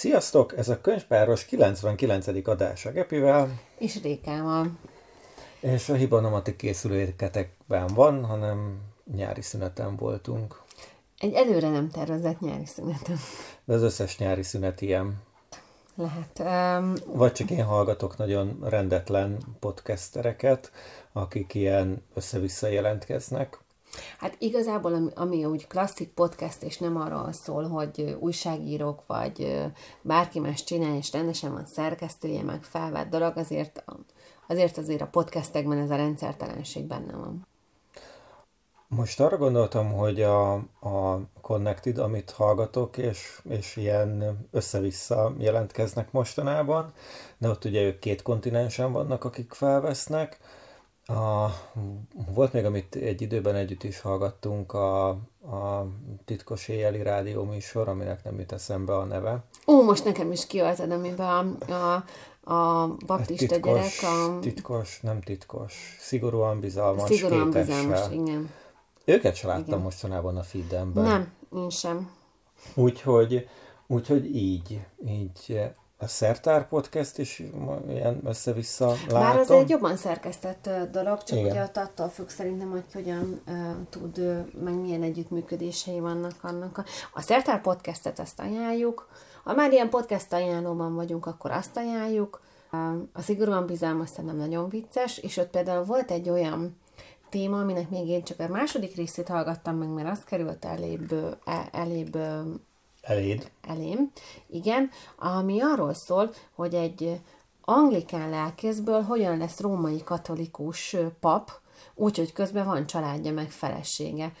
Sziasztok! Ez a könyvpáros 99. adása Gepivel. És Rékával. És a hiba nem a ti készüléketekben van, hanem nyári szüneten voltunk. Egy előre nem tervezett nyári szüneten. De az összes nyári szünet ilyen. Lehet. Um... Vagy csak én hallgatok nagyon rendetlen podcastereket, akik ilyen össze-vissza jelentkeznek. Hát igazából, ami, ami úgy klasszik podcast, és nem arról szól, hogy újságírók, vagy bárki más csinál, és rendesen van szerkesztője, meg felvett dolog, azért, azért azért a podcastekben ez a rendszertelenség benne van. Most arra gondoltam, hogy a, a Connected, amit hallgatok, és, és ilyen össze-vissza jelentkeznek mostanában, de ott ugye ők két kontinensen vannak, akik felvesznek, a, volt még, amit egy időben együtt is hallgattunk, a, a titkos éjjeli rádió műsor, aminek nem jut eszembe a neve. Ó, most nekem is kioltad, amiben a, a, a baptista titkos, gyerek a... Titkos, nem titkos, szigorúan bizalmas, Szigorúan bizalmas, igen. Őket se láttam igen. mostanában a feedemben. Nem, én sem. Úgyhogy, úgyhogy így, így a Szertár Podcast is ilyen össze-vissza látom. Bár az egy jobban szerkesztett dolog, csak Igen. ugye ott attól függ szerintem, hogy hogyan uh, tud, uh, meg milyen együttműködései vannak annak. A, a Szertár Podcastet ezt ajánljuk. Ha már ilyen podcast ajánlóban vagyunk, akkor azt ajánljuk. A szigorúan bizalmas nem nagyon vicces, és ott például volt egy olyan téma, aminek még én csak a második részét hallgattam meg, mert az került elébb, elébb Eléd. Elém, igen, ami arról szól, hogy egy anglikán lelkészből hogyan lesz római katolikus pap, úgyhogy közben van családja meg felesége.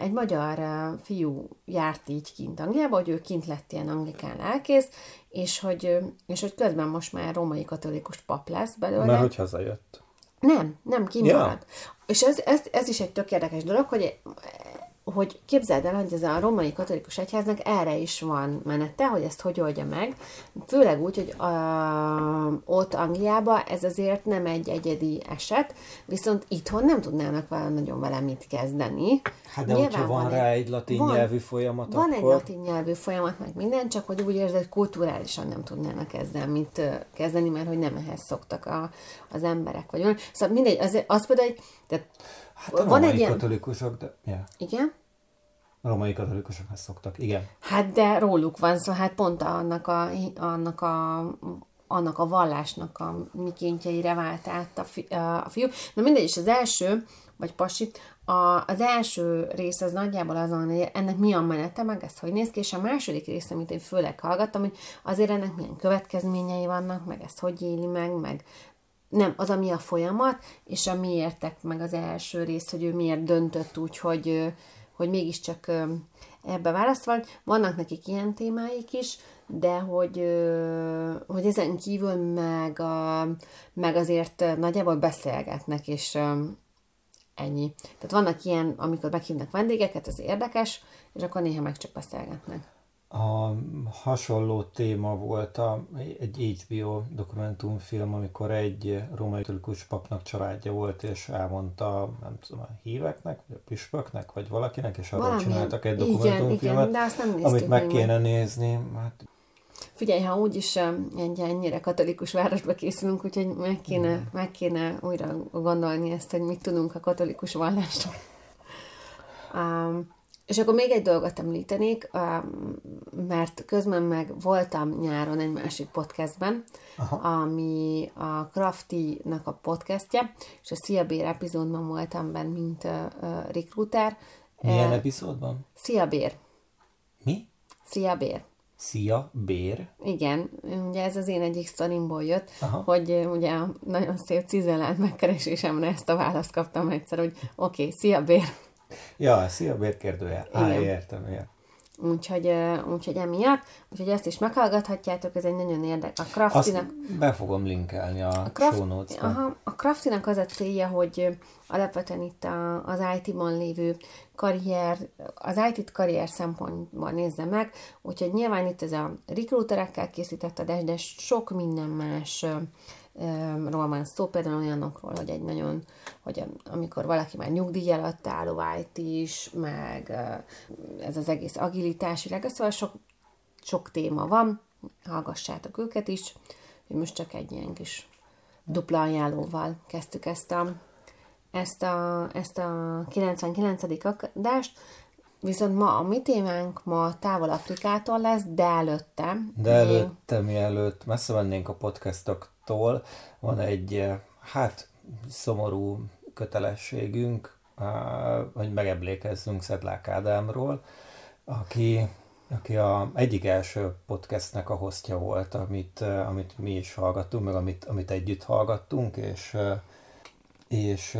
Egy magyar fiú járt így kint Angliába, hogy ő kint lett ilyen anglikán lelkész, és hogy, és hogy közben most már római katolikus pap lesz belőle. Mert hogy hazajött. Nem, nem, kimaradt. Ja. És ez, ez, ez is egy tök érdekes dolog, hogy hogy képzeld el, hogy ez a romai katolikus egyháznak erre is van menete, hogy ezt hogy oldja meg. Főleg úgy, hogy a, ott Angliában ez azért nem egy egyedi eset, viszont itthon nem tudnának vele nagyon vele mit kezdeni. Hát de Nyilván hogyha van, van rá egy latin van, nyelvű folyamat, Van akkor... egy latin nyelvű folyamat, meg minden, csak hogy úgy érzed, hogy kulturálisan nem tudnának ezzel mit kezdeni, mert hogy nem ehhez szoktak a, az emberek. Vagy. Szóval mindegy, az, az például egy, tehát Hát a van egy ilyen... katolikusok, de... Yeah. Igen? A romai katolikusokhoz szoktak, igen. Hát de róluk van szó, hát pont annak a, annak a annak a vallásnak a mikéntjeire vált át a, fi, a fiú. Na mindegy, és az első, vagy pasi, a, az első rész az nagyjából azon, hogy ennek mi a menete, meg ezt hogy néz ki, és a második rész, amit én főleg hallgattam, hogy azért ennek milyen következményei vannak, meg ezt hogy éli meg, meg nem, az, ami a folyamat, és a miértek meg az első rész, hogy ő miért döntött úgy, hogy, hogy mégiscsak ebbe választ van. Vannak nekik ilyen témáik is, de hogy, hogy ezen kívül meg, a, meg azért nagyjából beszélgetnek, és ennyi. Tehát vannak ilyen, amikor meghívnak vendégeket, ez érdekes, és akkor néha meg csak beszélgetnek. A hasonló téma volt a, egy HBO dokumentumfilm, amikor egy római katolikus papnak családja volt, és elmondta, nem tudom, a híveknek, vagy a püspöknek, vagy valakinek, és arról csináltak egy dokumentumfilmet, igen, igen, de azt nem amit meg kéne meg. nézni. Hát... Figyelj, ha úgyis egy ennyire katolikus városba készülünk, úgyhogy meg kéne, mm. meg kéne újra gondolni ezt, hogy mit tudunk a katolikus vallásról. Um, és akkor még egy dolgot említenék, mert közben meg voltam nyáron egy másik podcastben, Aha. ami a Crafty-nak a podcastje, és a Szia Bér epizódban voltam benne, mint uh, recruiter. Milyen epizódban? Szia Bér. Mi? Szia Bér. Szia, bér. Igen, ugye ez az én egyik sztorimból jött, Aha. hogy ugye a nagyon szép cizelált megkeresésemre ezt a választ kaptam egyszer, hogy oké, okay, szia, bér. Ja, szia, bérkérdője. Á, értem, értem. Úgyhogy, úgyhogy emiatt, úgyhogy ezt is meghallgathatjátok, ez egy nagyon érdekes. A Craftinak... Azt be fogom linkelni a, a Craft... show notes Aha, a Craftinak az a célja, hogy alapvetően itt a, az IT-ban lévő karrier, az IT-t karrier szempontból nézze meg, úgyhogy nyilván itt ez a recruiterekkel készített adás, de sok minden más ról van szó, például olyanokról, hogy egy nagyon, hogy amikor valaki már nyugdíj alatt álló IT is, meg ez az egész agilitás világ, szóval sok, sok téma van, hallgassátok őket is. Most csak egy ilyen kis dupla ajánlóval kezdtük ezt a, ezt a, ezt a 99. adást. Viszont ma a mi témánk ma távol Afrikától lesz, de előtte. De előtte, mielőtt messze vennénk a podcastoktól, van egy eh, hát szomorú kötelességünk, eh, hogy megemlékezzünk Szedlák Ádámról, aki, aki a egyik első podcastnek a hostja volt, amit, eh, amit mi is hallgattunk, meg amit, amit együtt hallgattunk, és, és,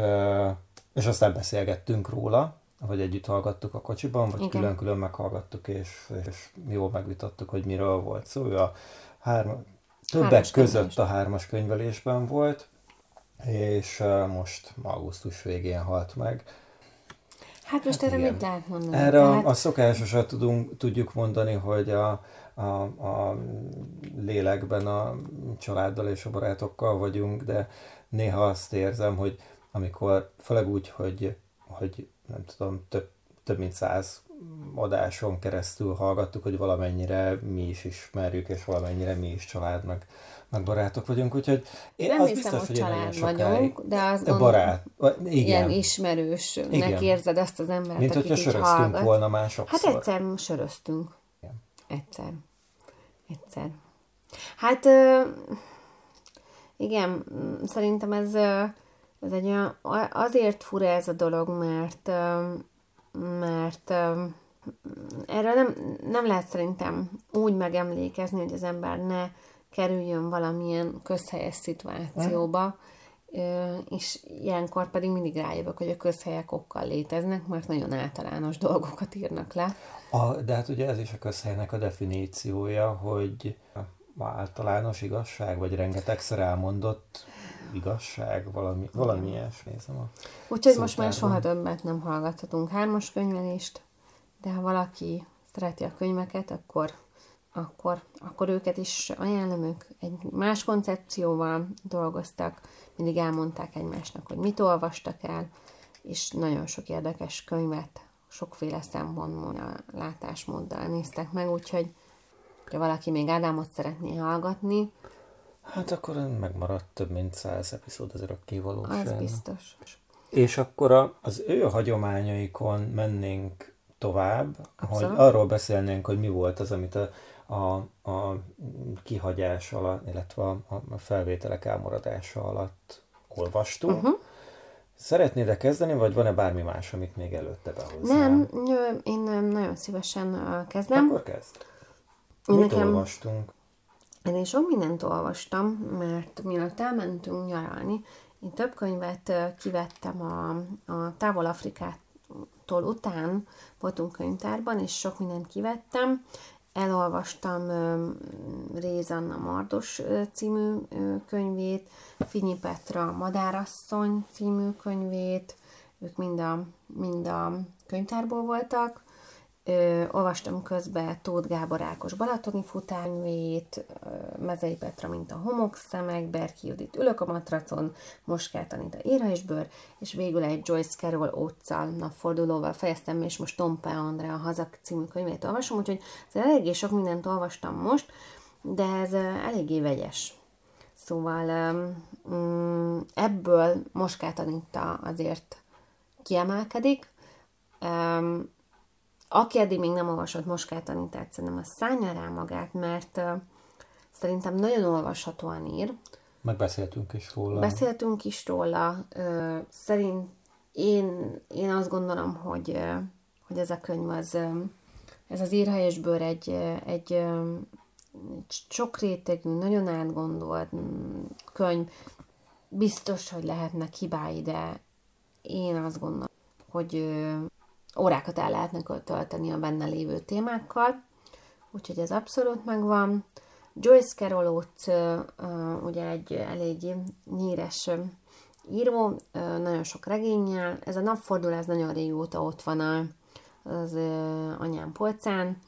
és aztán beszélgettünk róla, vagy együtt hallgattuk a kocsiban, vagy külön-külön meghallgattuk, és, és jól megvitattuk, hogy miről volt szó. Ő a hárma, többek hármas között könyvelés. a hármas könyvelésben volt, és most augusztus végén halt meg. Hát most hát erre igen. mit lehet mondani? Erre Tehát... a szokásosat tudunk, tudjuk mondani, hogy a, a, a lélekben a családdal és a barátokkal vagyunk, de néha azt érzem, hogy amikor, főleg úgy, hogy, hogy nem tudom, több, több mint száz adáson keresztül hallgattuk, hogy valamennyire mi is ismerjük, és valamennyire mi is család, meg, meg barátok vagyunk, úgyhogy én nem az hiszem, biztos, hogy család sokáig, vagyunk, de az de barát, igen. ilyen ismerősnek igen. érzed azt az embert, Mint hogyha söröztünk hallgat. volna már sokszor. Hát egyszer söröztünk. Igen. Egyszer. Egyszer. Hát igen, szerintem ez ez egy olyan, azért fura ez a dolog, mert, mert erről nem, nem lehet szerintem úgy megemlékezni, hogy az ember ne kerüljön valamilyen közhelyes szituációba, és ilyenkor pedig mindig rájövök, hogy a közhelyek okkal léteznek, mert nagyon általános dolgokat írnak le. A, de hát ugye ez is a közhelynek a definíciója, hogy általános igazság, vagy rengetegszer elmondott igazság, valami, valami ilyesmi. Szóval Úgyhogy most már soha többet nem hallgathatunk hármas könyvelést, de ha valaki szereti a könyveket, akkor, akkor, akkor őket is ajánlom, ők egy más koncepcióval dolgoztak, mindig elmondták egymásnak, hogy mit olvastak el, és nagyon sok érdekes könyvet, sokféle szempontból, a látásmóddal néztek meg, úgyhogy ha valaki még Ádámot szeretné hallgatni, Hát akkor megmaradt több mint száz epizód az örökké valóság. Az biztos. És akkor az ő hagyományaikon mennénk tovább, Abszolút. hogy arról beszélnénk, hogy mi volt az, amit a, a, a kihagyás alatt, illetve a, a felvételek elmaradása alatt olvastunk. Uh-huh. Szeretnéd-e kezdeni, vagy van-e bármi más, amit még előtte behoznál? Nem, én nagyon szívesen kezdem. Akkor kezd. Mit nekem... olvastunk? Én sok mindent olvastam, mert mielőtt elmentünk nyaralni, én több könyvet kivettem a, a távol Afrikától után, voltunk könyvtárban, és sok mindent kivettem. Elolvastam Réz Anna Mardos című könyvét, Finyi Petra Madárasszony című könyvét, ők mind a, mind a könyvtárból voltak, Ö, olvastam közben Tóth Gábor Ákos Balatoni futányvét, Mezei Petra, mint a homokszemek, Berki Judit Ülök a matracon, Moskát Anita Éra és Bőr, és végül egy Joyce Carol Óccal napfordulóval fejeztem, és most Tompe Andrea a Hazak című könyvét olvasom, úgyhogy eléggé sok mindent olvastam most, de ez eléggé vegyes. Szóval um, ebből Moskát Anita azért kiemelkedik, aki eddig még nem olvasott Moskát Anitát, szerintem az szállja rá magát, mert uh, szerintem nagyon olvashatóan ír. Megbeszéltünk is róla. Beszéltünk is róla. Uh, szerint én, én azt gondolom, hogy, uh, hogy ez a könyv az, ez az írhelyesből egy, egy, egy sok rétegű, nagyon átgondolt könyv. Biztos, hogy lehetnek hibái, de én azt gondolom, hogy órákat el lehetne tölteni a benne lévő témákkal, úgyhogy ez abszolút megvan. Joyce Carol Oates, ugye egy elég nyíres író, nagyon sok regényel. Ez a napfordulás nagyon régóta ott van az anyám polcán.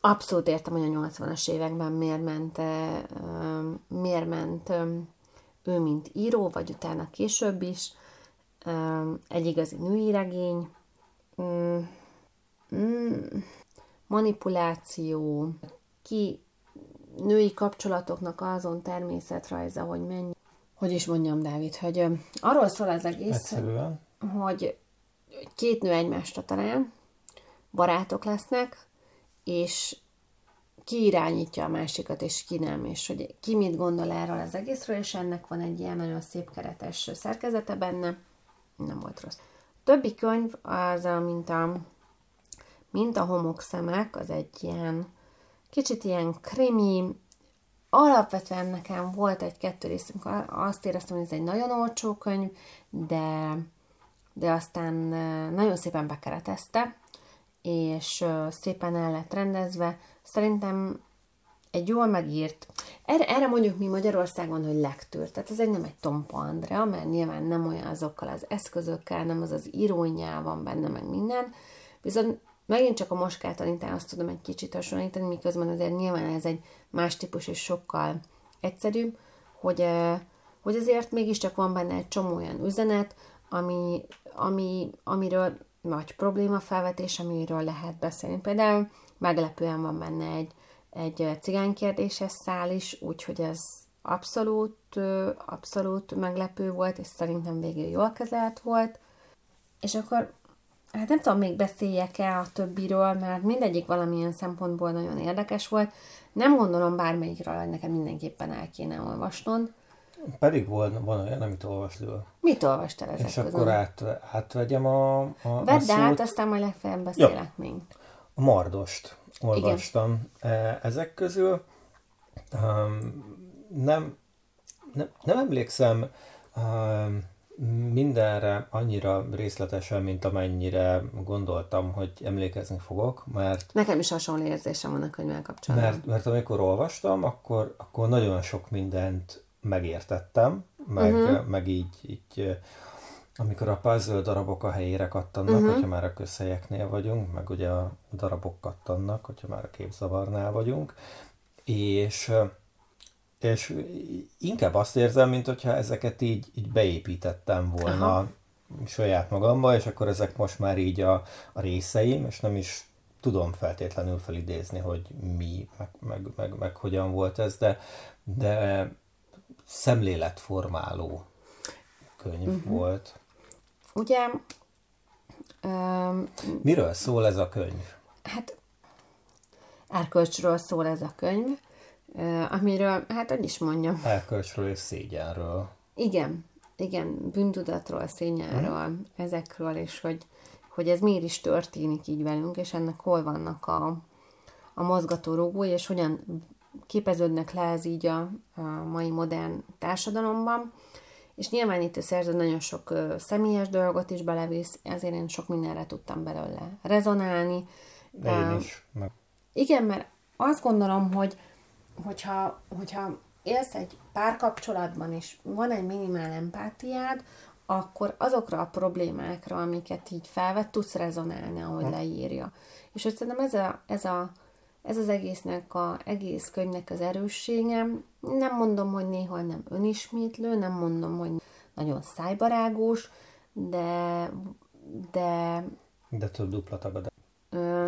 Abszolút értem, hogy a 80-as években miért ment, miért ment ő, mint író, vagy utána később is egy igazi női regény. Mm, manipuláció, ki női kapcsolatoknak azon természetrajza, hogy mennyi. Hogy is mondjam, Dávid, hogy arról szól az egész, Egyszerűen. hogy két nő egymásra talál, barátok lesznek, és ki irányítja a másikat, és ki nem, és hogy ki mit gondol erről az egészről, és ennek van egy ilyen nagyon szép keretes szerkezete benne, nem volt rossz. Többi könyv az, mint a, mint a homokszemek, az egy ilyen, kicsit ilyen krimi, alapvetően nekem volt egy-kettő részünk, azt éreztem, hogy ez egy nagyon olcsó könyv, de, de aztán nagyon szépen bekeretezte, és szépen el lett rendezve. Szerintem egy jól megírt, erre, erre mondjuk mi Magyarországon, hogy lektűr, tehát ez egy nem egy Tompa Andrea, mert nyilván nem olyan azokkal az eszközökkel, nem az az írónyál van benne, meg minden, viszont megint csak a azt tudom egy kicsit hasonlítani, miközben azért nyilván ez egy más típus és sokkal egyszerűbb, hogy, hogy azért mégiscsak van benne egy csomó olyan üzenet, ami, ami, amiről nagy probléma felvetés, amiről lehet beszélni. Például meglepően van benne egy, egy cigánykérdéses szál is, úgyhogy ez abszolút, abszolút meglepő volt, és szerintem végül jól kezelt volt. És akkor, hát nem tudom, még beszéljek-e a többiről, mert mindegyik valamilyen szempontból nagyon érdekes volt. Nem gondolom bármelyikről, hogy nekem mindenképpen el kéne olvasnod. Pedig van, van olyan, amit olvasol. Mit olvastál ezek És közül? akkor át, átvegyem a, a, a Vedd szót. át, aztán majd legfeljebb beszélek még. A Mardost olvastam Igen. ezek közül. Um, nem, nem, nem emlékszem um, mindenre annyira részletesen, mint amennyire gondoltam, hogy emlékezni fogok, mert Nekem is hasonló érzésem van a könyvvel kapcsolatban. mert, mert amikor olvastam, akkor, akkor nagyon sok mindent megértettem, meg, uh-huh. meg így, így amikor a puzzle darabok a helyére kattannak, uh-huh. hogyha már a közhelyeknél vagyunk, meg ugye a darabok kattannak, hogyha már a képzavarnál vagyunk, és, és inkább azt érzem, mint hogyha ezeket így, így beépítettem volna Aha. saját magamba, és akkor ezek most már így a, a részeim, és nem is tudom feltétlenül felidézni, hogy mi, meg, meg, meg, meg hogyan volt ez, de, de szemléletformáló könyv uh-huh. volt. Ugye... Um, Miről szól ez a könyv? Hát erkölcsről szól ez a könyv, amiről, hát hogy is mondjam. Erkölcsről és szégyenről. Igen, igen, bűntudatról, szégyenről, hmm. ezekről, és hogy, hogy ez miért is történik így velünk, és ennek hol vannak a, a mozgatórugói, és hogyan képeződnek le ez így a, a mai modern társadalomban. És nyilván itt a szerző nagyon sok ö, személyes dolgot is belevisz, ezért én sok mindenre tudtam belőle rezonálni. De én is. Meg... Igen, mert azt gondolom, hogy hogyha, hogyha élsz egy párkapcsolatban, és van egy minimál empátiád, akkor azokra a problémákra, amiket így felvett, tudsz rezonálni, ahogy ha. leírja. És hogy szerintem ez, a, ez, a, ez az egésznek, a, egész könyvnek az erősségem. Nem mondom, hogy néha nem önismétlő, nem mondom, hogy nagyon szájbarágós, de, de De több dupla tagad.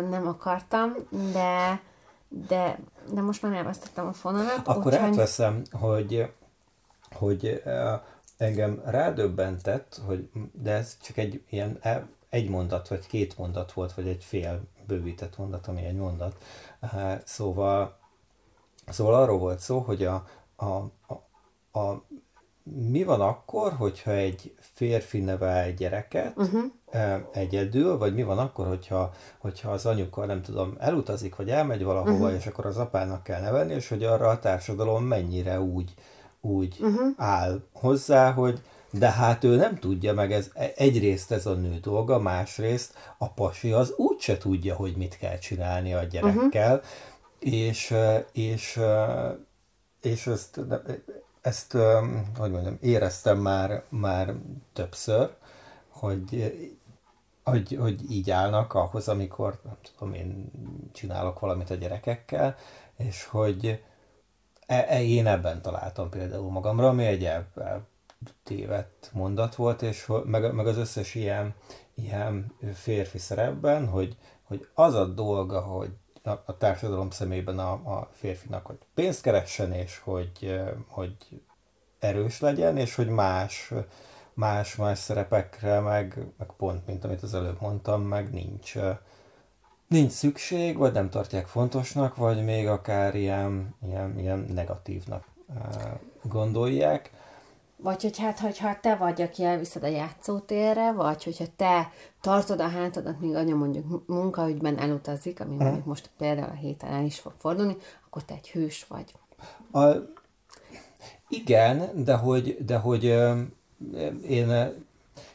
nem akartam, de, de, de most már elvesztettem a fonalat. Akkor úgyhogy- átveszem, hogy, hogy engem rádöbbentett, hogy de ez csak egy ilyen e- egy mondat, vagy két mondat volt, vagy egy fél bővített mondat, ami egy mondat. Szóval, szóval arról volt szó, hogy a, a, a, a mi van akkor, hogyha egy férfi nevel gyereket uh-huh. egyedül, vagy mi van akkor, hogyha, hogyha az anyuka, nem tudom, elutazik, vagy elmegy valahova, uh-huh. és akkor az apának kell nevelni, és hogy arra a társadalom mennyire úgy, úgy uh-huh. áll hozzá, hogy de hát ő nem tudja meg, ez egyrészt ez a nő dolga, másrészt a pasi az úgyse tudja, hogy mit kell csinálni a gyerekkel, uh-huh. és, és, és ezt, ezt, hogy mondjam, éreztem már, már többször, hogy, hogy, hogy így állnak ahhoz, amikor, nem tudom, én csinálok valamit a gyerekekkel, és hogy e, e, én ebben találtam például magamra, ami egy tévedt mondat volt, és meg, meg az összes ilyen, ilyen férfi szerepben, hogy, hogy az a dolga, hogy a, a társadalom szemében a, a férfinak, hogy pénzt keressen, és hogy, hogy erős legyen, és hogy más, más, más szerepekre, meg, meg pont, mint amit az előbb mondtam, meg nincs, nincs szükség, vagy nem tartják fontosnak, vagy még akár ilyen, ilyen, ilyen negatívnak gondolják. Vagy hogy hát, hogyha te vagy, aki elviszed a játszótérre, vagy hogyha te tartod a hátadat, míg anya mondjuk munkaügyben elutazik, ami mondjuk most például a héten el is fog fordulni, akkor te egy hős vagy. A, igen, de hogy, de hogy én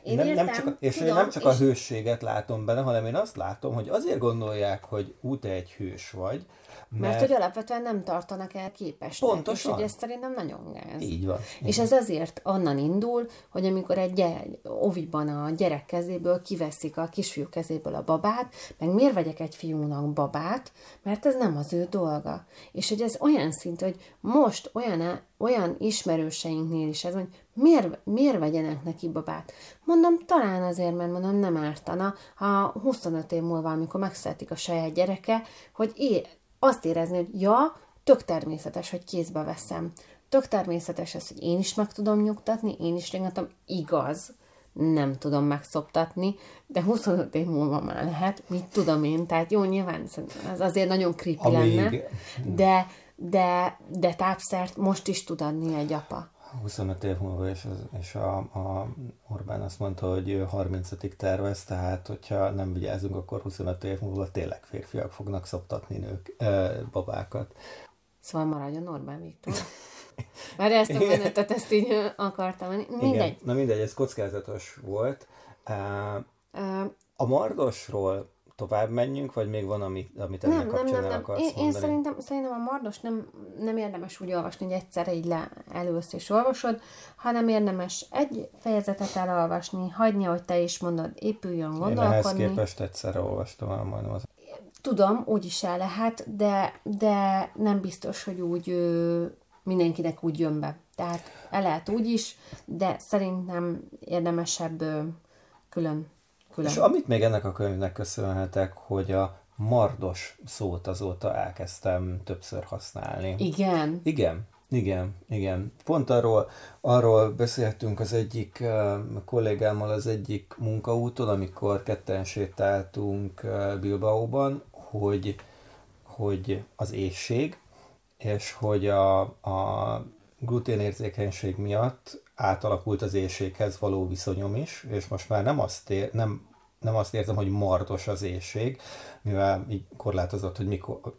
én nem, értem, nem csak, és tudom, én nem csak és... a hősséget látom benne, hanem én azt látom, hogy azért gondolják, hogy ú, te egy hős vagy, mert, mert hogy alapvetően nem tartanak el képesnek. Pontosan. És hogy ez szerintem nagyon gáz. Így van. És ez azért onnan indul, hogy amikor egy gyere, oviban a gyerek kezéből kiveszik a kisfiú kezéből a babát, meg miért vegyek egy fiúnak babát, mert ez nem az ő dolga. És hogy ez olyan szint, hogy most olyan, olyan ismerőseinknél is ez, hogy miért, miért vegyenek neki babát? Mondom, talán azért, mert mondom, nem ártana, ha 25 év múlva, amikor megszületik a saját gyereke, hogy é, azt érezni, hogy ja, tök természetes, hogy kézbe veszem. Tök természetes ez, hogy én is meg tudom nyugtatni, én is ringatom, igaz, nem tudom megszoptatni, de 25 év múlva már lehet, mit tudom én, tehát jó, nyilván ez azért nagyon creepy Amíg... lenne, de, de, de tápszert most is tud adni egy apa. 25 év múlva, és, és a, a Orbán azt mondta, hogy 30-ig tervez, tehát hogyha nem vigyázunk, akkor 25 év múlva tényleg férfiak fognak szoptatni nők, ö, babákat. Szóval maradjon Orbán Viktor. Már ezt a menetet, ezt így akartam. Mindegy. Igen. Na mindegy, ez kockázatos volt. A Mardosról tovább menjünk, vagy még van, amit, amit ennek nem, kapcsán nem, nem, akarsz én, mondani? Én szerintem, szerintem a Mardos nem, nem érdemes úgy olvasni, hogy egyszerre így le elősz és olvasod, hanem érdemes egy fejezetet elolvasni, hagyni, hogy te is mondod, épüljön, gondolkodni. Én ehhez képest egyszerre olvastam el majdnem az Tudom, úgy is el lehet, de, de nem biztos, hogy úgy ő, mindenkinek úgy jön be. Tehát el lehet úgy is, de szerintem érdemesebb külön Külön. És amit még ennek a könyvnek köszönhetek, hogy a mardos szót azóta elkezdtem többször használni. Igen. Igen, igen, igen. Pont arról, arról beszéltünk az egyik uh, kollégámmal az egyik munkaúton, amikor ketten sétáltunk uh, Bilbaóban, hogy, hogy az éjség, és hogy a, a gluténérzékenység miatt átalakult az éjséghez való viszonyom is, és most már nem azt, ér, nem, nem azt érzem, hogy mardos az éjség, mivel így korlátozott, hogy mikor,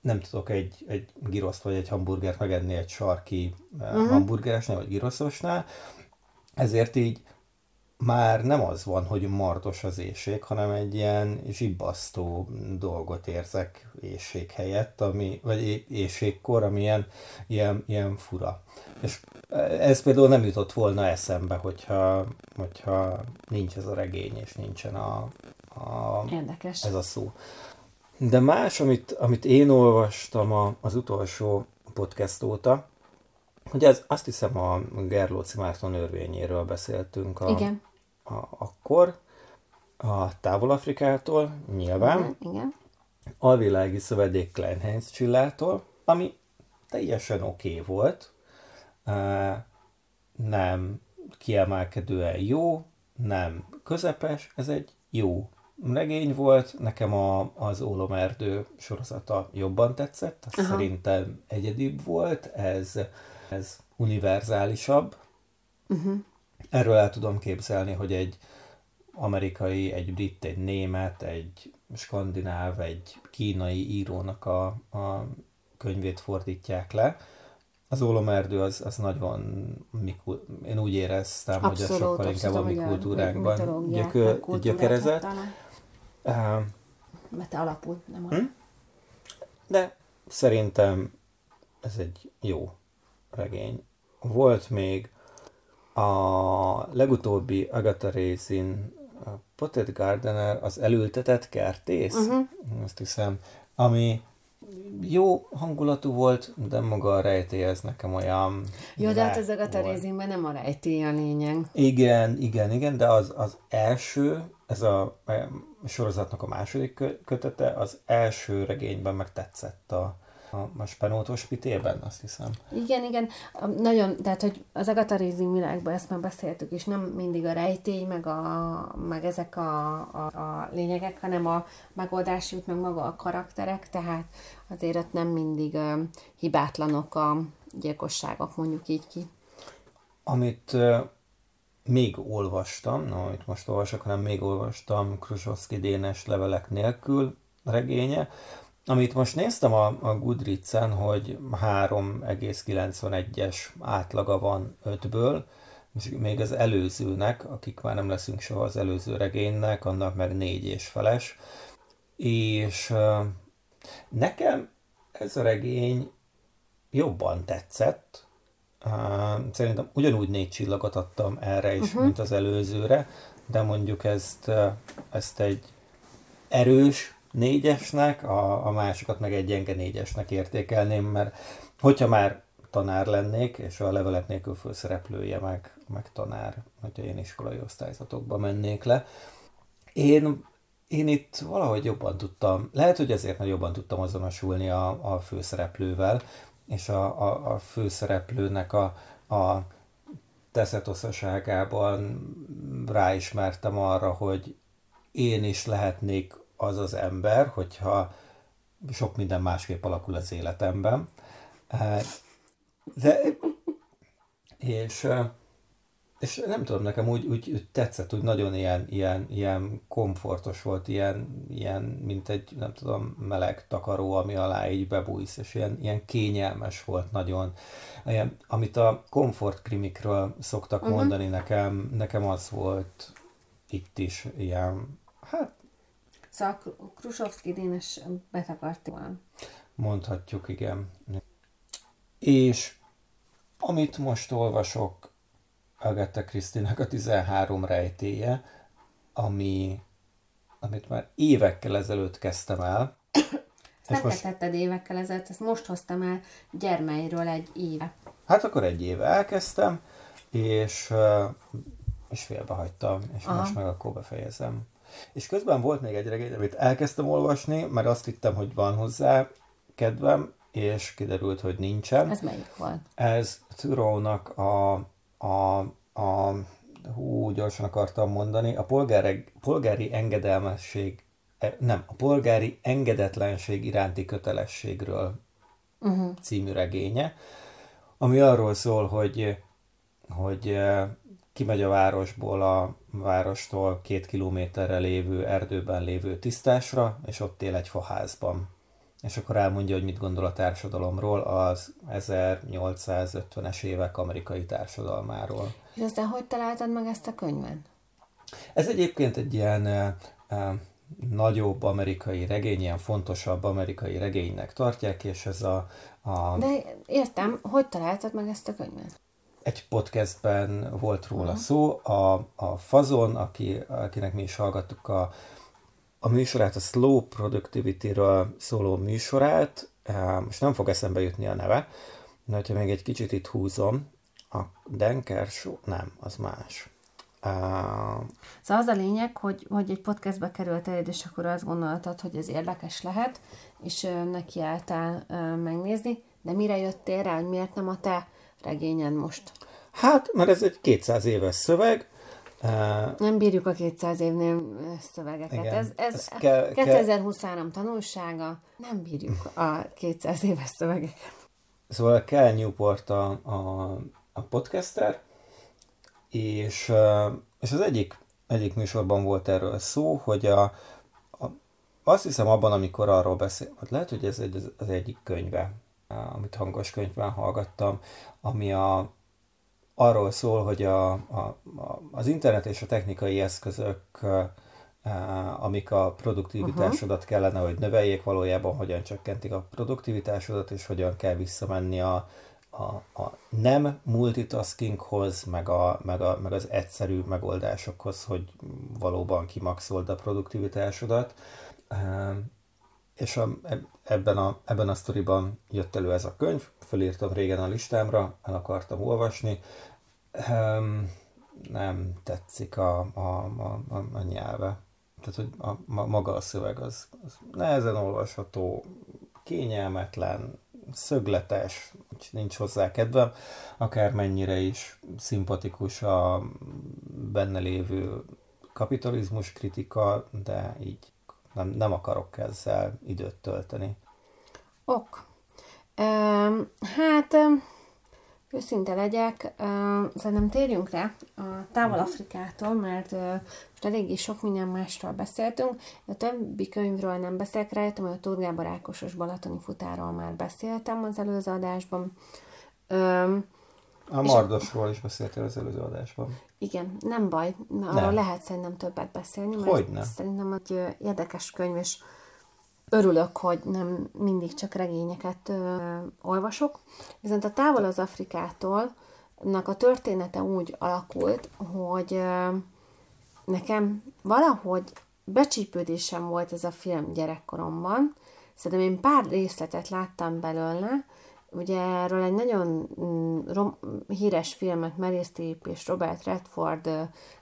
nem tudok egy, egy giroszt vagy egy hamburgert megenni egy sarki uh-huh. hamburgeresnél vagy giroszosnál, ezért így már nem az van, hogy martos az éjség, hanem egy ilyen zsibbasztó dolgot érzek éjség helyett, ami, vagy éjségkor, ami ilyen, ilyen, ilyen fura. És ez például nem jutott volna eszembe, hogyha, hogyha nincs ez a regény, és nincsen a, a, Érdekes. ez a szó. De más, amit, amit én olvastam a, az utolsó podcast óta, hogy ez, azt hiszem a Gerlóci Márton örvényéről beszéltünk a, Igen. A, akkor, a Távol-Afrikától, nyilván. Igen. Igen. Alvilági Szövedék Kleinheinz Csillától, ami teljesen oké okay volt, nem kiemelkedően jó, nem közepes, ez egy jó regény volt, nekem a, az Ólomerdő sorozata jobban tetszett, az szerintem egyedibb volt, ez, ez univerzálisabb. Uh-huh. Erről el tudom képzelni, hogy egy amerikai, egy brit, egy német, egy skandináv, egy kínai írónak a, a könyvét fordítják le, az ólomerdő az, az nagyon, mi, én úgy éreztem, abszolút, hogy ez sokkal inkább a mi kultúránkban gyökö, gyökerezett. Uh, Mert te alapul, nem hm? De szerintem ez egy jó regény. Volt még a legutóbbi Agatha Raisin a Potted Gardener, az elültetett kertész, uh-huh. azt hiszem, ami jó hangulatú volt, de maga a rejtély ez nekem olyan... Jó, de hát ezek a terézimben nem a rejtély a lényeg. Igen, igen, igen, de az, az első ez a, a sorozatnak a második kötete, az első regényben meg tetszett a, a Spenótos pitében, azt hiszem. Igen, igen. Nagyon, tehát, hogy az Agatha Rising világban ezt már beszéltük, és nem mindig a rejtély, meg, a, meg ezek a, a, a lényegek, hanem a megoldás jut, meg maga a karakterek, tehát azért ott nem mindig uh, hibátlanok a gyilkosságok, mondjuk így ki. Amit uh, még olvastam, na, amit most olvasok, hanem még olvastam Krusovszki Dénes levelek nélkül regénye, amit most néztem a, a Goodreads-en, hogy 3,91-es átlaga van 5-ből, és még az előzőnek, akik már nem leszünk soha az előző regénynek, annak meg négy és feles. És nekem ez a regény jobban tetszett. Szerintem ugyanúgy négy csillagot adtam erre is, uh-huh. mint az előzőre, de mondjuk ezt, ezt egy erős, négyesnek, a, a másikat meg egy gyenge négyesnek értékelném, mert hogyha már tanár lennék, és a levelek nélkül főszereplője meg, meg tanár, hogyha én iskolai osztályzatokba mennék le. Én, én itt valahogy jobban tudtam, lehet, hogy ezért mert jobban tudtam azonosulni a, a főszereplővel, és a, a, a főszereplőnek a, a teszetoszaságában ráismertem arra, hogy én is lehetnék az az ember, hogyha sok minden másképp alakul az életemben. Eh, de, és, eh, és nem tudom, nekem úgy, úgy, úgy tetszett, úgy nagyon ilyen, ilyen, ilyen komfortos volt, ilyen, ilyen, mint egy, nem tudom, meleg takaró, ami alá így bebújsz, és ilyen, ilyen kényelmes volt nagyon. Ilyen, amit a komfortkrimikről szoktak uh-huh. mondani nekem, nekem az volt itt is ilyen, hát Szóval Krusovszki Dénes betakarti van. Mondhatjuk, igen. És amit most olvasok, Agatha Krisztinek a 13 rejtéje, ami, amit már évekkel ezelőtt kezdtem el. Ezt nem most... tetted évekkel ezelőtt, ezt most hoztam el gyermeiről egy éve. Hát akkor egy éve elkezdtem, és, és félbehagytam, és Aha. most meg akkor befejezem. És közben volt még egy regény, amit elkezdtem olvasni, mert azt hittem, hogy van hozzá kedvem, és kiderült, hogy nincsen. Ez melyik volt? Ez Thoreau-nak a, a, a hú, gyorsan akartam mondani, a polgári, polgári engedelmesség, e, nem, a polgári engedetlenség iránti kötelességről uh-huh. című regénye, ami arról szól, hogy, hogy e, kimegy a városból, a várostól két kilométerre lévő erdőben lévő tisztásra, és ott él egy faházban. És akkor elmondja, hogy mit gondol a társadalomról, az 1850-es évek amerikai társadalmáról. És aztán hogy találtad meg ezt a könyvet? Ez egyébként egy ilyen e, e, nagyobb amerikai regény, ilyen fontosabb amerikai regénynek tartják, és ez a, a... De értem, hogy találtad meg ezt a könyvet? Egy podcastben volt róla uh-huh. szó, a, a Fazon, aki, akinek mi is hallgattuk a, a műsorát, a Slow Productivity-ről szóló műsorát, most nem fog eszembe jutni a neve, de hogyha még egy kicsit itt húzom, a Denker Show, nem, az más. Uh... Szóval az a lényeg, hogy, hogy egy podcastbe került és akkor azt gondoltad, hogy ez érdekes lehet, és nekiálltál uh, megnézni, de mire jöttél rá, hogy miért nem a te regényen most? Hát, mert ez egy 200 éves szöveg. Nem bírjuk a 200 évnél szövegeket. Igen, ez ez, ez kell, 2023 kell... tanulsága, nem bírjuk a 200 éves szövegeket. Szóval kell Newport a, a, a podcaster, és, és az egyik, egyik műsorban volt erről szó, hogy a, a, azt hiszem abban, amikor arról beszél, lehet, hogy ez egy, az egyik könyve, amit hangos könyvben hallgattam, ami a, arról szól, hogy a, a, az internet és a technikai eszközök, amik a produktivitásodat uh-huh. kellene, hogy növeljék, valójában hogyan csökkentik a produktivitásodat, és hogyan kell visszamenni a, a, a nem multitaskinghoz, meg, a, meg, a, meg az egyszerű megoldásokhoz, hogy valóban kimaxold a produktivitásodat. És a, ebben, a, ebben a sztoriban jött elő ez a könyv, fölírtam régen a listámra, el akartam olvasni. Um, nem tetszik a, a, a, a, a nyelve. Tehát, hogy a, a, maga a szöveg az, az nehezen olvasható, kényelmetlen, szögletes, nincs hozzá kedvem, akármennyire is szimpatikus a benne lévő kapitalizmus kritika, de így nem, nem akarok ezzel időt tölteni. Ok. Hát, um, őszinte legyek, um, szerintem térjünk rá a Távol-Afrikától, mert uh, most eléggé sok minden másról beszéltünk. A többi könyvről nem beszélek, rájöttem, hogy a Tóth Gábor Ákosos Balatoni futáról már beszéltem az előző adásban. A Mardosról is beszéltél az előző adásban. Igen, nem baj, arról nem. lehet szerintem többet beszélni, mert Hogyne. szerintem egy érdekes könyv, és örülök, hogy nem mindig csak regényeket ö, olvasok. Viszont a távol az Afrikától a története úgy alakult, hogy ö, nekem valahogy becsípődésem volt ez a film gyerekkoromban. Szerintem én pár részletet láttam belőle, Ugye erről egy nagyon mm, rom- híres filmet Meryl Streep és Robert Redford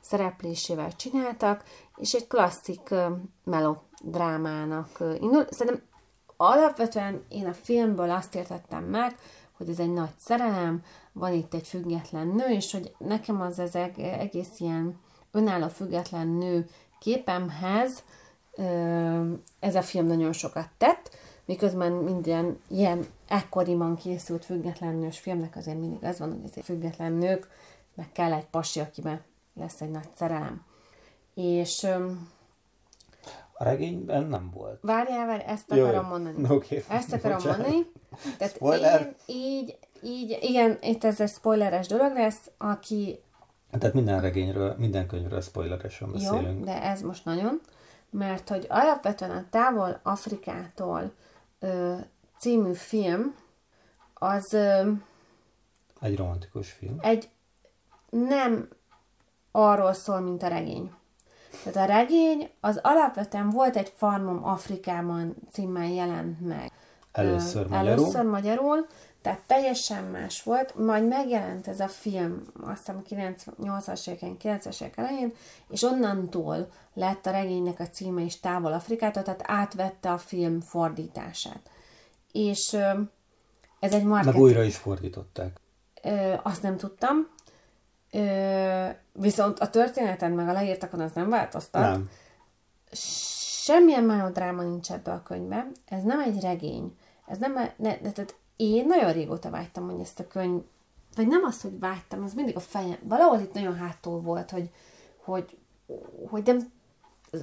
szereplésével csináltak, és egy klasszik melodrámának indul. Szerintem alapvetően én a filmből azt értettem meg, hogy ez egy nagy szerelem, van itt egy független nő, és hogy nekem az ezek egész ilyen önálló független nő képemhez ez a film nagyon sokat tett, miközben minden ilyen ekkoriban készült független nős filmnek azért mindig az van, hogy azért független nők, meg kell egy pasi, akiben lesz egy nagy szerelem. És a regényben nem volt. Várjál, várjál, ezt akarom Jaj. mondani. Okay. Ezt akarom Bocsánat. mondani. Tehát Spoiler. én így, így, igen, itt ez egy spoileres dolog lesz, aki... Tehát minden regényről, minden könyvről spoileresen beszélünk. Jó, de ez most nagyon, mert hogy alapvetően a távol Afrikától című film, az... Egy romantikus film. Egy nem arról szól, mint a regény. Tehát a regény az alapvetően volt egy Farmom Afrikában címmel jelent meg. Először magyarul. Először magyarul, tehát teljesen más volt, majd megjelent ez a film, azt hiszem 80-as éveken, 90-es évek elején, és onnantól lett a regénynek a címe is Távol Afrikától, tehát átvette a film fordítását. És ez egy market... Meg újra is fordították. Azt nem tudtam, viszont a történeten meg a leírtakon az nem változtat. Nem. Semmilyen melodráma nincs ebbe a könyvben. Ez nem egy regény. Ez nem, ne, ne, tehát én nagyon régóta vágytam, hogy ezt a könyv, vagy nem az, hogy vágytam, az mindig a fejem, valahol itt nagyon hátul volt, hogy, hogy, hogy nem,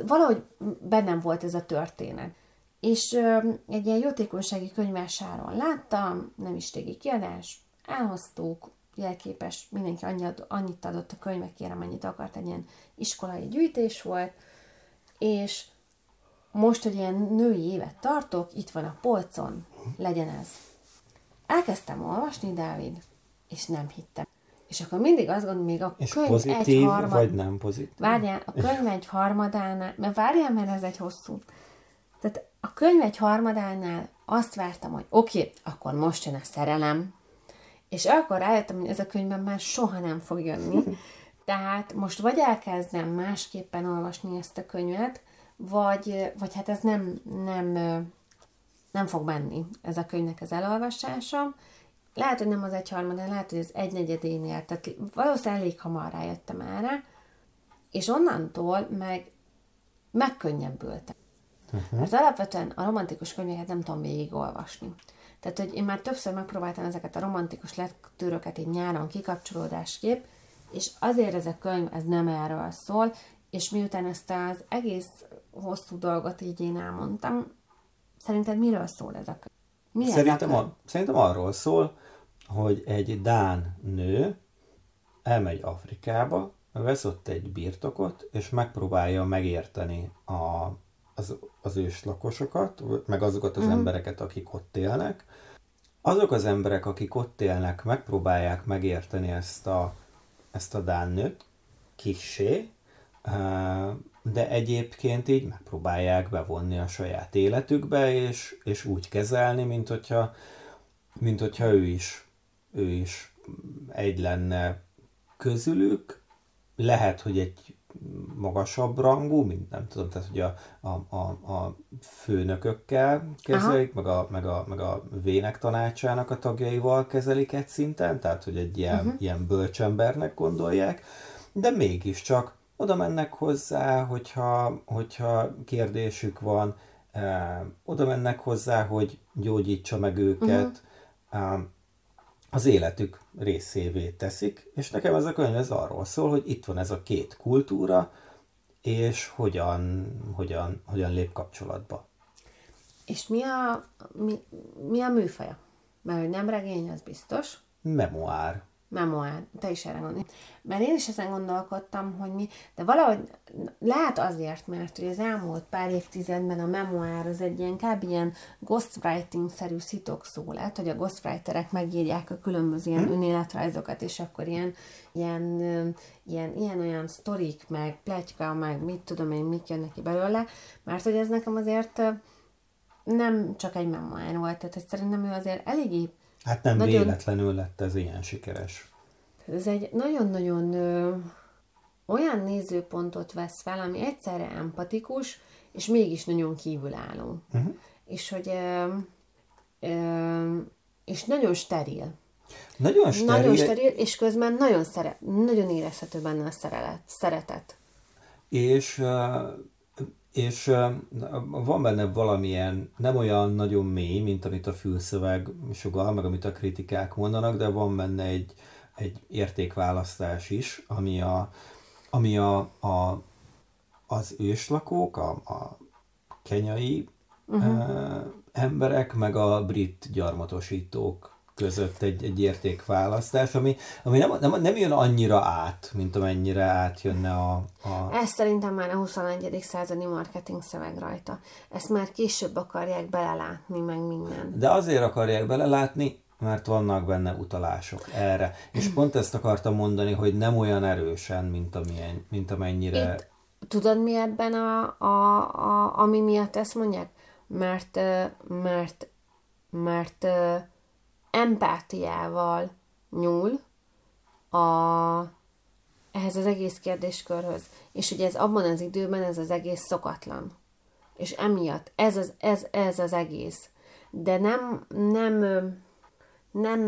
valahogy bennem volt ez a történet. És ö, egy ilyen jótékonysági könyvásáron láttam, nem is régi kiadás, elhoztuk, jelképes, mindenki annyit, annyit adott a könyvekére, amennyit akart, egy ilyen iskolai gyűjtés volt, és most, hogy ilyen női évet tartok, itt van a polcon, legyen ez. Elkezdtem olvasni, Dávid, és nem hittem. És akkor mindig azt gondolom, még a és könyv pozitív, egy harmad... vagy nem pozitív? Várjál, a könyv egy harmadánál, mert várjál, mert ez egy hosszú. Tehát a könyv egy harmadánál azt vártam, hogy oké, okay, akkor most jön a szerelem, és akkor rájöttem, hogy ez a könyvben már soha nem fog jönni. Tehát most vagy elkezdem másképpen olvasni ezt a könyvet, vagy, vagy hát ez nem, nem, nem fog menni ez a könyvnek az elolvasása. Lehet, hogy nem az egyharmad, de lehet, hogy az egynegyedénél, tehát valószínűleg elég hamar rájöttem erre, és onnantól meg megkönnyebbültem. Uh-huh. Mert alapvetően a romantikus könyveket nem tudom végigolvasni. Tehát, hogy én már többször megpróbáltam ezeket a romantikus lektűröket így nyáron kikapcsolódásképp, és azért ez a könyv, ez nem erről szól, és miután ezt az egész hosszú dolgot így én elmondtam, szerinted miről szól ez a könyv? Mi szerintem, a, szerintem arról szól, hogy egy Dán nő elmegy Afrikába, vesz ott egy birtokot, és megpróbálja megérteni a, az, az őslakosokat, meg azokat az mm. embereket, akik ott élnek. Azok az emberek, akik ott élnek, megpróbálják megérteni ezt a, ezt a Dán nőt, kissé, de egyébként így megpróbálják bevonni a saját életükbe, és, és úgy kezelni, mint hogyha, mint hogyha ő is, ő is egy lenne közülük, lehet, hogy egy magasabb rangú, mint nem tudom, tehát hogy a, a, a, a főnökökkel kezelik, meg a, meg, a, meg a vének tanácsának a tagjaival kezelik egy szinten, tehát hogy egy ilyen, uh-huh. ilyen bölcsembernek gondolják, de mégiscsak oda mennek hozzá, hogyha, hogyha kérdésük van, eh, oda mennek hozzá, hogy gyógyítsa meg őket, uh-huh. az életük részévé teszik, és nekem ez a könyv ez arról szól, hogy itt van ez a két kultúra, és hogyan, hogyan, hogyan lép kapcsolatba. És mi a, mi, mi a műfaja? Mert nem regény, az biztos. Memoár memoár, te is erre gondolj. Mert én is ezen gondolkodtam, hogy mi, de valahogy lehet azért, mert hogy az elmúlt pár évtizedben a memoár az egy ilyen kb. ilyen ghostwriting-szerű szó lett, hogy a ghostwriterek megírják a különböző ilyen hmm. önéletrajzokat, és akkor ilyen, ilyen, ilyen, ilyen olyan sztorik, meg pletyka, meg mit tudom én, mit jön neki belőle, mert hogy ez nekem azért nem csak egy memoár volt, tehát hogy szerintem ő azért eléggé Hát nem nagyon, véletlenül lett ez ilyen sikeres. Ez egy nagyon-nagyon ö, olyan nézőpontot vesz fel, ami egyszerre empatikus, és mégis nagyon kívülálló. Uh-huh. És hogy ö, ö, és nagyon steril. Nagyon steril. Nagyon steril, és közben nagyon, szere, nagyon érezhető benne a szerelet, szeretet. És és van benne valamilyen, nem olyan nagyon mély, mint amit a fülszöveg sugal, meg amit a kritikák mondanak, de van benne egy, egy értékválasztás is, ami a, ami a, a az őslakók, a, a kenyai uh-huh. emberek, meg a brit gyarmatosítók között egy, egy értékválasztás, ami, ami nem, nem, nem jön annyira át, mint amennyire átjönne a, a... Ez szerintem már a 21. századi marketing szöveg rajta. Ezt már később akarják belelátni, meg minden. De azért akarják belelátni, mert vannak benne utalások erre. És pont ezt akartam mondani, hogy nem olyan erősen, mint, amilyen, mint amennyire... Itt, tudod mi ebben a, a, a, ami miatt ezt mondják? Mert, mert, mert, mert empátiával nyúl a, ehhez az egész kérdéskörhöz. És ugye ez abban az időben ez az egész szokatlan. És emiatt ez az, ez, ez az egész. De nem, nem, nem,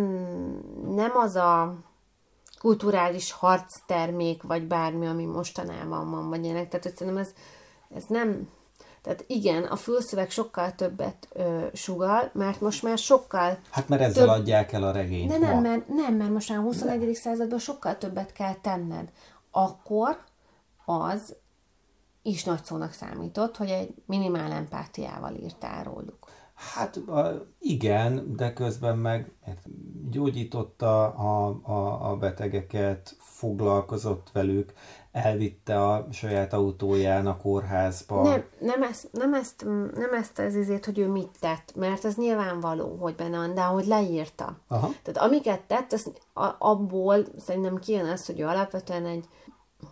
nem az a kulturális harctermék, vagy bármi, ami mostanában van, vagy ilyenek. Tehát szerintem ez, ez nem, tehát igen, a fülszöveg sokkal többet ö, sugal, mert most már sokkal... Hát mert ezzel több... adják el a regényt De nem, mert, nem, mert most már a 21. De. században sokkal többet kell tenned. Akkor az is nagy szónak számított, hogy egy minimál empátiával írtál róluk. Hát igen, de közben meg gyógyította a, a, a betegeket, foglalkozott velük, elvitte a saját autóján a kórházba. Nem, nem, ezt, nem, ezt, nem ezt az izét, hogy ő mit tett, mert az nyilvánvaló, hogy benne van, de hogy leírta. Aha. Tehát amiket tett, az, abból szerintem kijön az, hogy ő alapvetően egy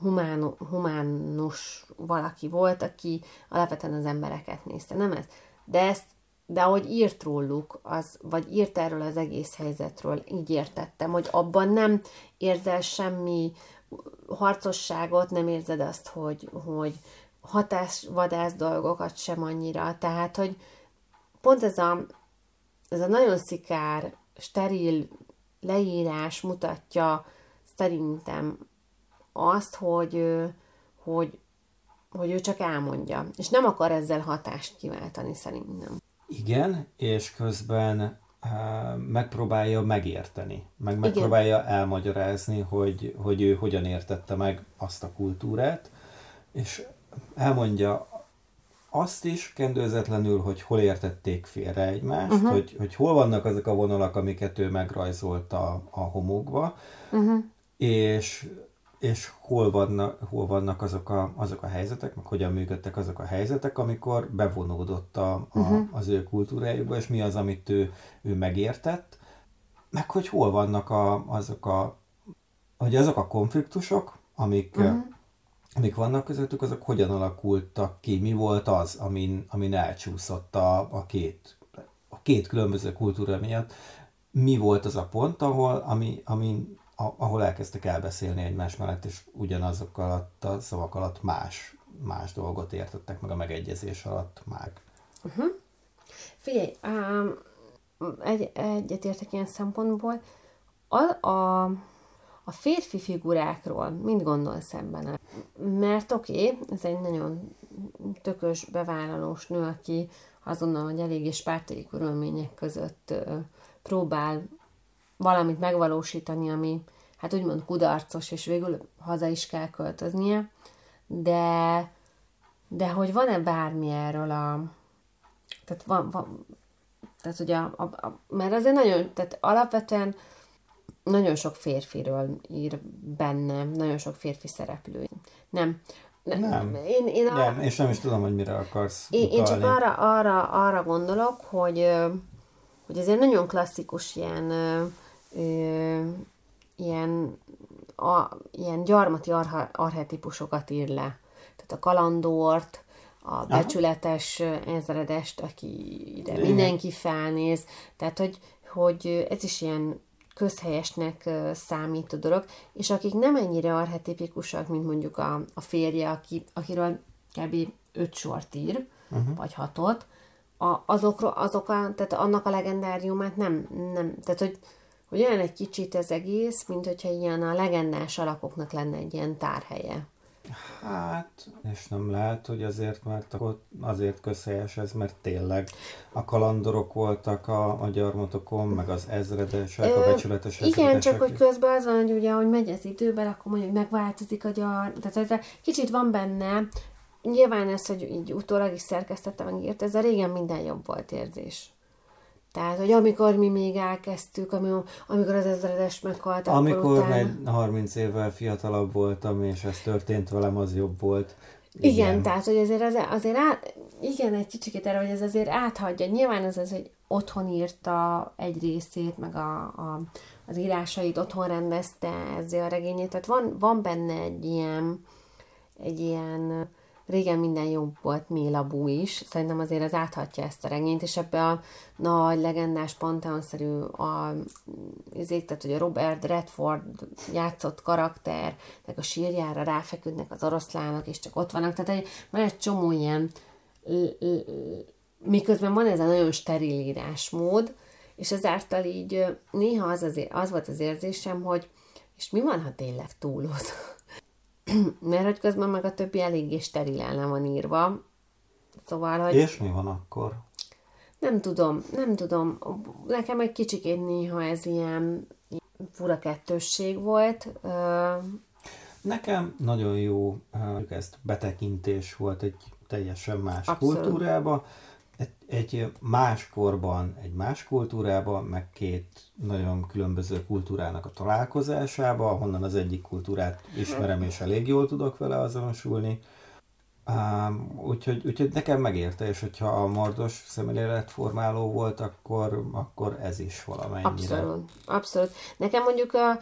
humán, humánus valaki volt, aki alapvetően az embereket nézte. Nem ez. De ezt de ahogy írt róluk, az, vagy írt erről az egész helyzetről, így értettem, hogy abban nem érzel semmi harcosságot, nem érzed azt, hogy, hogy hatásvadász dolgokat sem annyira. Tehát, hogy pont ez a, ez a nagyon szikár, steril leírás mutatja szerintem azt, hogy, hogy, hogy ő csak elmondja, és nem akar ezzel hatást kiváltani szerintem. Igen, és közben megpróbálja megérteni, meg megpróbálja Igen. elmagyarázni, hogy, hogy ő hogyan értette meg azt a kultúrát, és elmondja azt is kendőzetlenül, hogy hol értették félre egymást, uh-huh. hogy, hogy hol vannak azok a vonalak, amiket ő megrajzolt a, a homokba, uh-huh. és és hol vannak, hol vannak azok, a, azok a helyzetek, meg hogyan működtek azok a helyzetek, amikor bevonódott a, a, uh-huh. az ő kultúrájukba, és mi az, amit ő, ő megértett, meg hogy hol vannak a, azok a, hogy azok a konfliktusok, amik, uh-huh. amik vannak közöttük, azok hogyan alakultak ki, mi volt az, amin, amin elcsúszott a, a két a két különböző kultúra miatt, mi volt az a pont, ahol, ami, ami ahol elkezdtek elbeszélni egymás mellett, és ugyanazok alatt a szavak alatt más, más dolgot értettek meg a megegyezés alatt már. Uh-huh. Figyelj, um, egy, egyetértek ilyen szempontból. A, a, a férfi figurákról mit gondolsz ebben? Mert oké, okay, ez egy nagyon tökös, bevállalós nő, aki azonnal, hogy eléggé spártai körülmények között próbál valamit megvalósítani, ami hát úgymond kudarcos, és végül haza is kell költöznie, de, de hogy van-e bármi erről a... Tehát van, van tehát ugye, a, a, a, mert azért nagyon, tehát alapvetően nagyon sok férfiről ír benne, nagyon sok férfi szereplő. Nem. Nem. nem. Én, én a... nem, és nem is tudom, hogy mire akarsz én, én csak arra, arra, arra gondolok, hogy, hogy ez egy nagyon klasszikus ilyen, ilyen, a, ilyen gyarmati arha, arhetipusokat ír le. Tehát a kalandort, a becsületes ezredest, aki ide mindenki felnéz. Tehát, hogy, hogy ez is ilyen közhelyesnek számít a dolog, és akik nem ennyire arhetipikusak, mint mondjuk a, a férje, aki, akiről kb. öt sort ír, uh-huh. vagy hatot, a, azokról, azok a, tehát annak a legendáriumát nem, nem tehát hogy, hogy olyan egy kicsit ez egész, mint hogyha ilyen a legendás alakoknak lenne egy ilyen tárhelye. Hát, és nem lehet, hogy azért, mert akkor azért közhelyes ez, mert tényleg a kalandorok voltak a, a gyarmatokon, meg az ezredesek, Ö, a becsületes ezredesek. Igen, csak hogy közben az van, hogy ugye, ahogy megy az időben, akkor mondjuk megváltozik a gyar, tehát ez kicsit van benne, nyilván ez, hogy így utólag is szerkesztette, megírt, ez a régen minden jobb volt érzés. Tehát, hogy amikor mi még elkezdtük, amikor az ezredes meghalt, Amikor akkor utána... 30 évvel fiatalabb voltam, és ez történt velem, az jobb volt. Igen, igen tehát, hogy azért, azért, azért át, igen, egy kicsit erre, hogy ez azért áthagyja. Nyilván ez az, hogy otthon írta egy részét, meg a, a, az írásait otthon rendezte ezzel a regényét, tehát van, van benne egy ilyen, egy ilyen régen minden jobb volt Mélabú is, szerintem azért az áthatja ezt a regényt, és ebbe a nagy, legendás, panteonszerű a, azért, tehát, hogy a Robert Redford játszott karakter, meg a sírjára ráfeküdnek az oroszlánok, és csak ott vannak, tehát egy, van egy csomó ilyen miközben van ez a nagyon steril írásmód, és ezáltal így néha az, az, az volt az érzésem, hogy és mi van, ha tényleg túloz? mert hogy közben meg a többi eléggé steril ellen van írva. Szóval, hogy... És mi van akkor? Nem tudom, nem tudom. Nekem egy kicsikét néha ez ilyen fura kettősség volt. Nekem nagyon jó ezt betekintés volt egy teljesen más Abszolút. kultúrába egy más korban, egy más kultúrába, meg két nagyon különböző kultúrának a találkozásába, ahonnan az egyik kultúrát ismerem, és elég jól tudok vele azonosulni. Um, úgyhogy, úgyhogy nekem megérte, és hogyha a mordos szemléletformáló volt, akkor, akkor ez is valamennyire. Abszolút, abszolút. Nekem mondjuk a,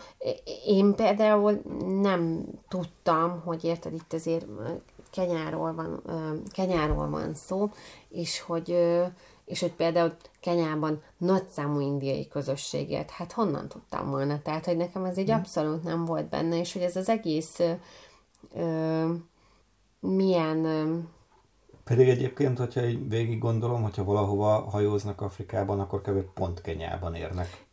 én például nem tudtam, hogy érted itt azért Kenyáról van, Kenyáról van szó, és hogy, és hogy például Kenyában nagyszámú indiai közösséget, hát honnan tudtam volna? Tehát, hogy nekem ez egy hm. abszolút nem volt benne, és hogy ez az egész ö, milyen... Ö, pedig egyébként, hogyha így végig gondolom, hogyha valahova hajóznak Afrikában, akkor kb. pont Kenyában érnek.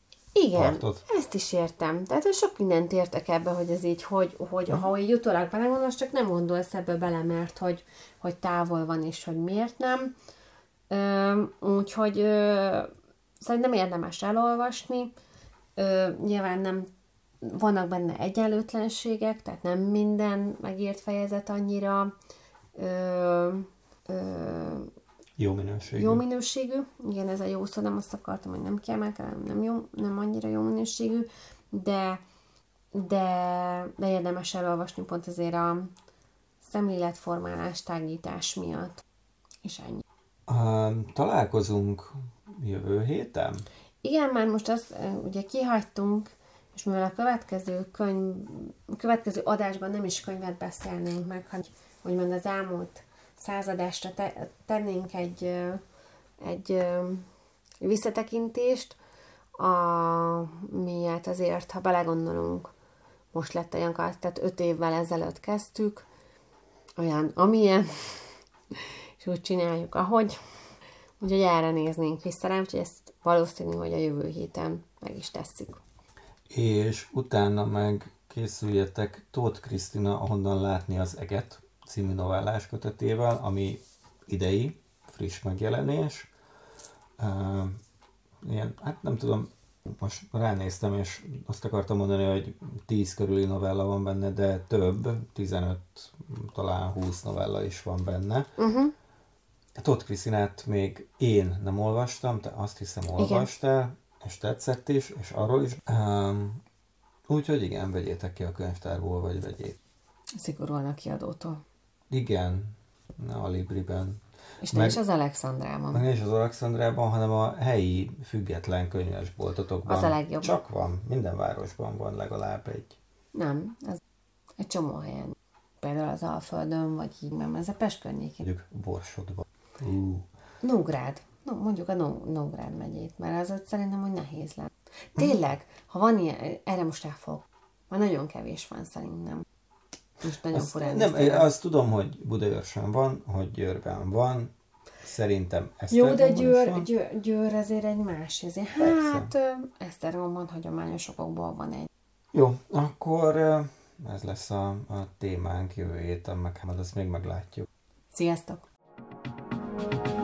Igen, partot. ezt is értem. Tehát hogy sok mindent értek ebbe, hogy ez így, hogy, hogy ha így utólag belegondolsz, csak nem gondolsz ebbe bele, mert hogy, hogy távol van, és hogy miért nem. Ö, úgyhogy ö, szerintem érdemes elolvasni. Ö, nyilván nem vannak benne egyenlőtlenségek, tehát nem minden megírt fejezet annyira ö, ö, jó minőségű. Jó minőségű. Igen, ez a jó szó, nem azt akartam, hogy nem kiemelkedem, nem, jó, nem annyira jó minőségű, de, de, de érdemes elolvasni pont azért a szemléletformálás, tágítás miatt. És ennyi. Uh, találkozunk jövő héten? Igen, már most azt ugye kihagytunk, és mivel a következő könyv, a következő adásban nem is könyvet beszélnénk meg, hanem úgymond az elmúlt századásra te, tennénk egy, egy visszatekintést, a, miért azért, ha belegondolunk, most lett olyan, tehát öt évvel ezelőtt kezdtük, olyan, amilyen, és úgy csináljuk, ahogy. Úgyhogy erre néznénk vissza rá, úgyhogy ezt valószínű, hogy a jövő héten meg is tesszük. És utána meg készüljetek Tóth Krisztina, ahonnan látni az eget című novellás kötetével, ami idei, friss megjelenés. Uh, ilyen, hát nem tudom, most ránéztem, és azt akartam mondani, hogy 10 körüli novella van benne, de több, 15, talán 20 novella is van benne. Uh-huh. Tóth Krisztinát még én nem olvastam, te azt hiszem olvastál, igen. és tetszett is, és arról is. Um, úgyhogy igen, vegyétek ki a könyvtárból, vagy vegyét. Szigorúan a kiadótól. Igen, a Libriben. És nem is az Alexandrában. Meg is az Alexandrában, hanem a helyi független könyvesboltotokban. Az a legjobb. Csak van, minden városban van legalább egy. Nem, ez egy csomó helyen. Például az Alföldön, vagy így, nem, ez a Pest környékén. Mondjuk Borsodban. Uh. Nógrád. No, mondjuk a Nógrád megyét, mert az ott szerintem, hogy nehéz lenne. Tényleg, ha van ilyen, erre most elfog. Már nagyon kevés van szerintem. Most nagyon azt, furán Nem, én azt tudom, hogy Budaörsön van, hogy Győrben van, szerintem Esztergomban Jó, de Győr, Győr, Győr ezért egy más. Ezért, hát Esztergomban hagyományos okokból van egy. Jó, akkor ez lesz a, a témánk jövő héten, meg hát azt még meglátjuk. Sziasztok! thank you